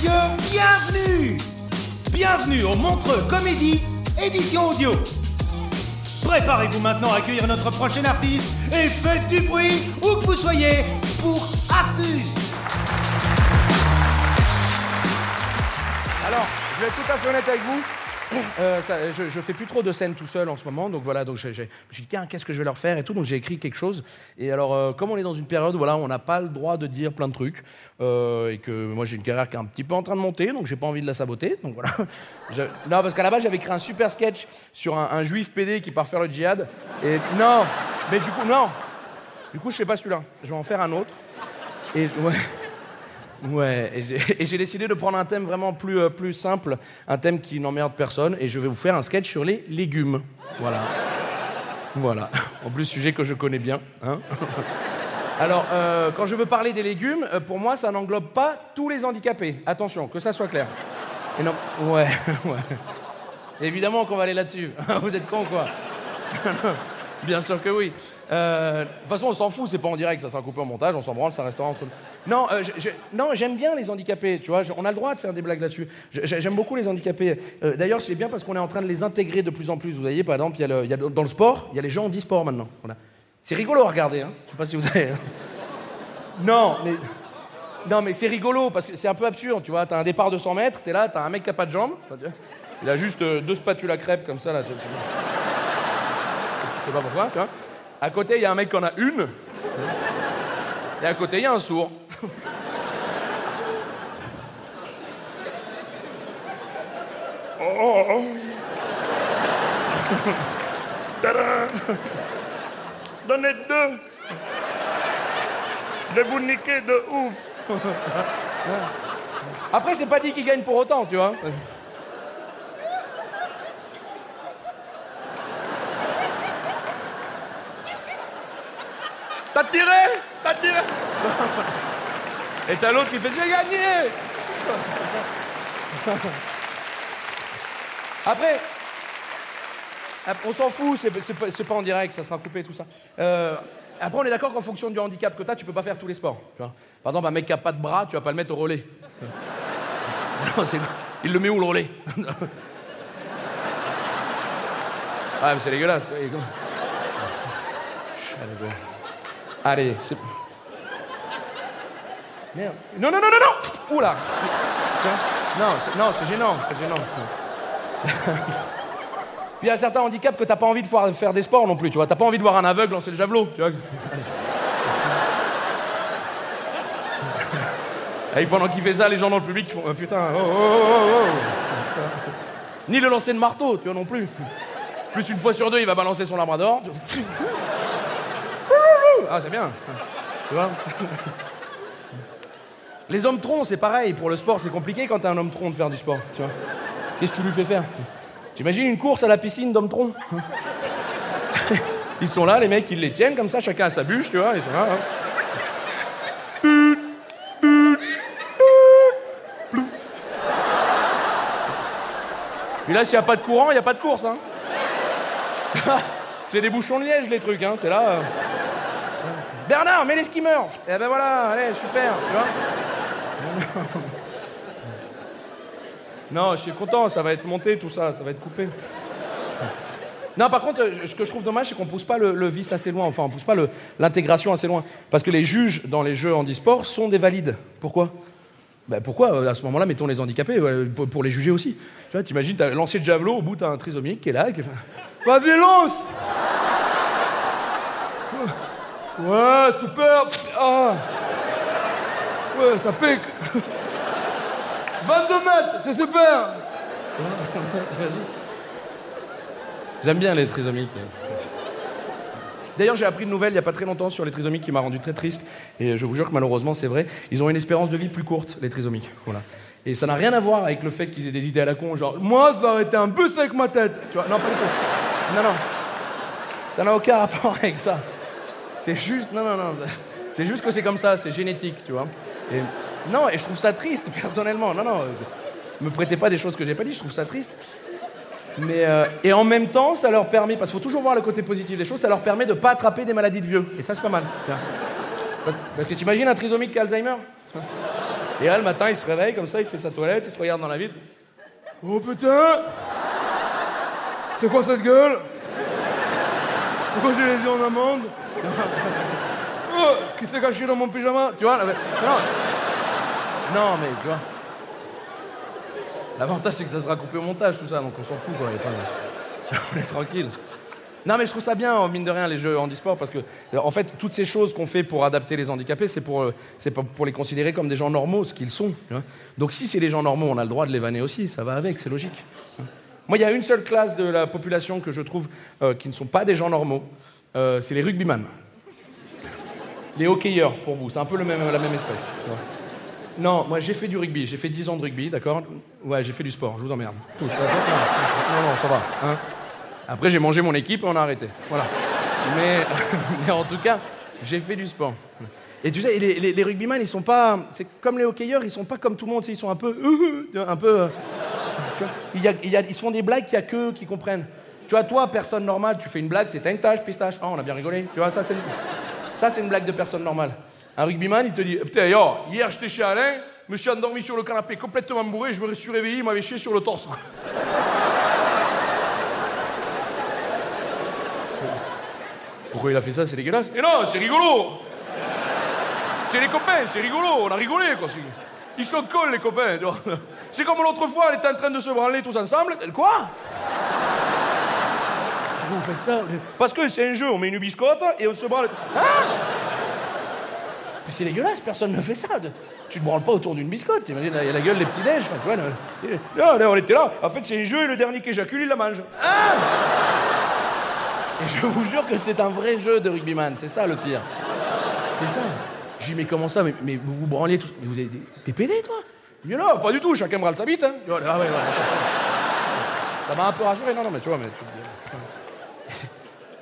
Bienvenue Bienvenue au Montreux Comédie, édition audio. Préparez-vous maintenant à accueillir notre prochain artiste et faites du bruit où que vous soyez pour Artus. Alors, je vais être tout à fait honnête avec vous. Euh, je, je fais plus trop de scènes tout seul en ce moment, donc voilà, donc je me suis dit tiens qu'est-ce que je vais leur faire et tout, donc j'ai écrit quelque chose. Et alors euh, comme on est dans une période, voilà, on n'a pas le droit de dire plein de trucs euh, et que moi j'ai une carrière qui est un petit peu en train de monter, donc j'ai pas envie de la saboter, donc voilà. Non parce qu'à la base j'avais écrit un super sketch sur un, un juif PD qui part faire le djihad et non, mais du coup non, du coup je fais pas celui-là, je vais en faire un autre. Et ouais. Ouais, et j'ai- décidé de prendre un thème vraiment plus, euh, plus simple, un thème qui n'emmerde personne, et je vais vous faire un sketch sur les légumes. Voilà. Voilà. En plus, sujet que je connais bien. hein. Alors, euh, quand je veux parler des légumes, euh, pour moi, ça n'englobe pas tous les handicapés. Attention, que ça soit clair. Et non, ouais, ouais. Évidemment qu'on va aller là-dessus. Vous êtes con, quoi? Bien sûr que oui. Euh, De toute façon, on s'en fout, c'est pas en direct, ça sera coupé en montage, on s'en branle, ça restera entre nous. Non, euh, non, j'aime bien les handicapés, tu vois, on a le droit de faire des blagues là-dessus. J'aime beaucoup les handicapés. Euh, D'ailleurs, c'est bien parce qu'on est en train de les intégrer de plus en plus. Vous voyez, par exemple, y y a dans le sport, il y a les gens handisport maintenant. C'est rigolo à regarder, hein. je sais pas si vous avez... non, mais... Non, mais c'est rigolo parce que c'est un peu absurde, tu vois. T'as un départ de 100 mètres, t'es là, t'as un mec qui a pas de jambes. Il a juste deux spatules à crêpes comme ça, là. Sais pas pourquoi, tu vois. À côté, il y a un mec qui en a une. Et à côté, il y a un sourd. Oh, oh. Tada. Donnez deux. Je vais vous niquer de ouf. Après, c'est pas dit qu'il gagne pour autant, tu vois. Tiré T'as Et t'as l'autre qui fait J'ai gagné Après, on s'en fout, c'est pas, pas en direct, ça sera coupé, tout ça. Euh, après, on est d'accord qu'en fonction du handicap que t'as, tu peux pas faire tous les sports. Par exemple, un mec qui a pas de bras, tu vas pas le mettre au relais. Il le met où le relais? Ah, mais c'est dégueulasse. Allez, c'est. Merde. Non, non, non, non, non Oula. Non, c'est- gênant, c'est gênant. Puis il y a certains handicaps que t'as pas envie de faire des sports non plus, tu vois. T'as pas envie de voir un aveugle lancer le javelot, tu vois. Et pendant qu'il fait ça, les gens dans le public font Ah, putain, oh, oh, oh, oh, oh. Ni le lancer de marteau, tu vois non plus. Plus une fois sur deux, il va balancer son labrador. Ah, c'est bien. Tu vois Les hommes troncs, c'est pareil. Pour le sport, c'est compliqué quand t'es un homme tronc de faire du sport, tu vois. Qu'est-ce que tu lui fais faire T'imagines une course à la piscine d'hommes troncs Ils sont là, les mecs, ils les tiennent comme ça, chacun a sa bûche, tu vois. Ils là, hein. Puis là, s'il n'y a pas de courant, il n'y a pas de course. Hein. c'est des bouchons de liège, les trucs. Hein. C'est là. euh. Bernard, mets les skimmers. Eh ben voilà, allez, super. Non, je suis content, ça va être monté tout ça, ça va être coupé. Non, par contre, ce que je trouve dommage, c'est qu'on pousse pas le, le vice assez loin. Enfin, on pousse pas le- l'intégration assez loin. Parce que les juges dans les jeux handisport sont des valides. Pourquoi? Ben pourquoi euh, à ce moment-là mettons les handicapés euh, pour, les juger aussi Tu vois, t'imagines, t'as lancé de javelot, au bout t'as un trisomique qui est là, et qui fait Vas-y lance Ouais, super Ah Ouais, ça pique 22 mètres, c'est super J'aime bien les trisomiques. D'ailleurs, j'ai appris une nouvelle il n'y a pas très longtemps sur les trisomiques qui m'a rendu très triste. Et je vous jure que malheureusement, c'est vrai. Ils ont une espérance de vie plus courte, les trisomiques. Voilà. Et ça n'a rien à voir avec le fait qu'ils aient des idées à la con, genre moi, ça aurait été un bus avec ma tête. Tu vois Non, pas du tout. Non, non. Ça n'a aucun rapport avec ça. C'est juste. Non, non, non. C'est juste que c'est comme ça, c'est génétique, tu vois. Et, non, et je trouve ça triste, personnellement. Non, non. Me prêtez pas des choses que j'ai pas dit, je trouve ça triste. Mais, euh, et en même temps, ça leur permet, parce qu'il faut toujours voir le côté positif des choses, ça leur permet de pas attraper des maladies de vieux. Et ça, c'est pas mal. Parce que t'imagines un trisomique qui a Alzheimer Et là, le matin, il se réveille comme ça, il fait sa toilette, il se regarde dans la vitre. Oh putain C'est quoi cette gueule? Pourquoi j'ai les yeux en amande? Oh, Qui s'est caché dans mon pyjama Tu vois Non. Non, mais tu vois. L'avantage, c'est que ça sera coupé au montage, tout ça, donc on s'en fout, quoi. pas on est tranquille. Non, mais je trouve ça bien, mine de rien, les jeux handisport, parce que, euh, en fait, toutes ces choses qu'on fait pour adapter les handicapés, c'est pour, euh, pour, les considérer comme des gens normaux, ce qu'ils sont. Donc, si c'est des gens normaux, on a le droit de les vanner aussi, ça va avec, c'est logique. hein. Moi, il y a une seule classe de la population que je trouve euh, qui ne sont pas des gens normaux, euh, c'est les rugbyman. Les hockeyeurs, pour vous, c'est un peu le même, la même espèce. Non, moi j'ai fait du rugby, j'ai fait 10 ans de rugby, d'accord Ouais, j'ai fait du sport, je vous emmerde. Tous, pas- non, non, ça va. hein. Après, j'ai mangé mon équipe et on a arrêté. Voilà. Mais, mais en tout cas, j'ai fait du sport. Et tu sais, les, les, les rugbyman, ils sont pas. C'est comme les hockeyeurs, ils sont pas comme tout le monde, ils sont un peu. un peu. euh, tu vois, il y a- il y a- ils se font des blagues qu'il n'y a qu'eux qui comprennent. Tu vois, toi, personne normale, tu fais une blague, c'est t'as une pistache. Oh, on a bien rigolé. Tu vois, ça, c'est. C'est une blague de personne normale. Un rugbyman, il te dit Putain, hier j'étais chez Alain, je me suis endormi sur le canapé complètement bourré, je me suis réveillé, il m'avait chié sur le torse. quoi. Pourquoi il a fait ça C'est dégueulasse? Et non, c'est rigolo C'est les copains, c'est rigolo, on a rigolé quoi. Ils sont cols les copains. C'est comme l'autre fois, elle était en train de se branler tous ensemble. Quoi? Vous faites ça Parce que c'est un jeu, on met une biscotte et on se branle. Mais c'est dégueulasse, personne ne fait ça. Tu te branles pas autour d'une biscotte, t'imagines, il y a la gueule des petits déj, tu vois. Là, là, on était là. En fait, c'est un jeu et le dernier qui éjacule, il la mange. Ah et je vous jure que c'est un vrai jeu de rugbyman, c'est ça le pire. C'est ça. Je lui dis, mais comment ça mais, vous vous branlez tous. Mais vous T'es pédé, toi? Il non, pas du tout, chacun branle sa bite. Hein. Ah ouais, ouais. Ça m'a un peu rassuré, non, non, mais tu vois, mais.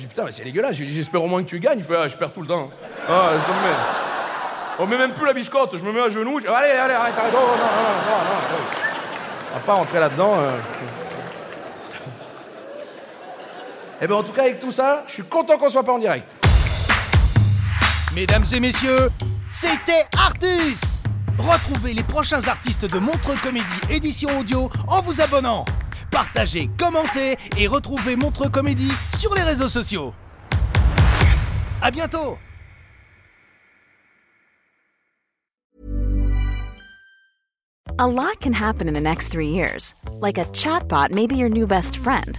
Je dis, putain, mais c'est dégueulasse. J'espère au moins que tu gagnes. Il fait, ah, je perds tout le temps. Ah, laisse tomber. On met même plus la biscotte, je me mets à genoux. allez, allez, arrête, arrête. Oh. On va pas rentrer là-dedans. euh. Eh bien, en tout cas, avec tout ça, je suis content qu'on soit pas en direct. Mesdames et messieurs, c'était Artus Retrouvez les prochains artistes de Montreux Comédie édition audio en vous abonnant. Partagez, commentez et retrouvez Montreux Comédie sur les réseaux sociaux. À bientôt A lot can happen in the next three years. Like a chatbot may be your new best friend.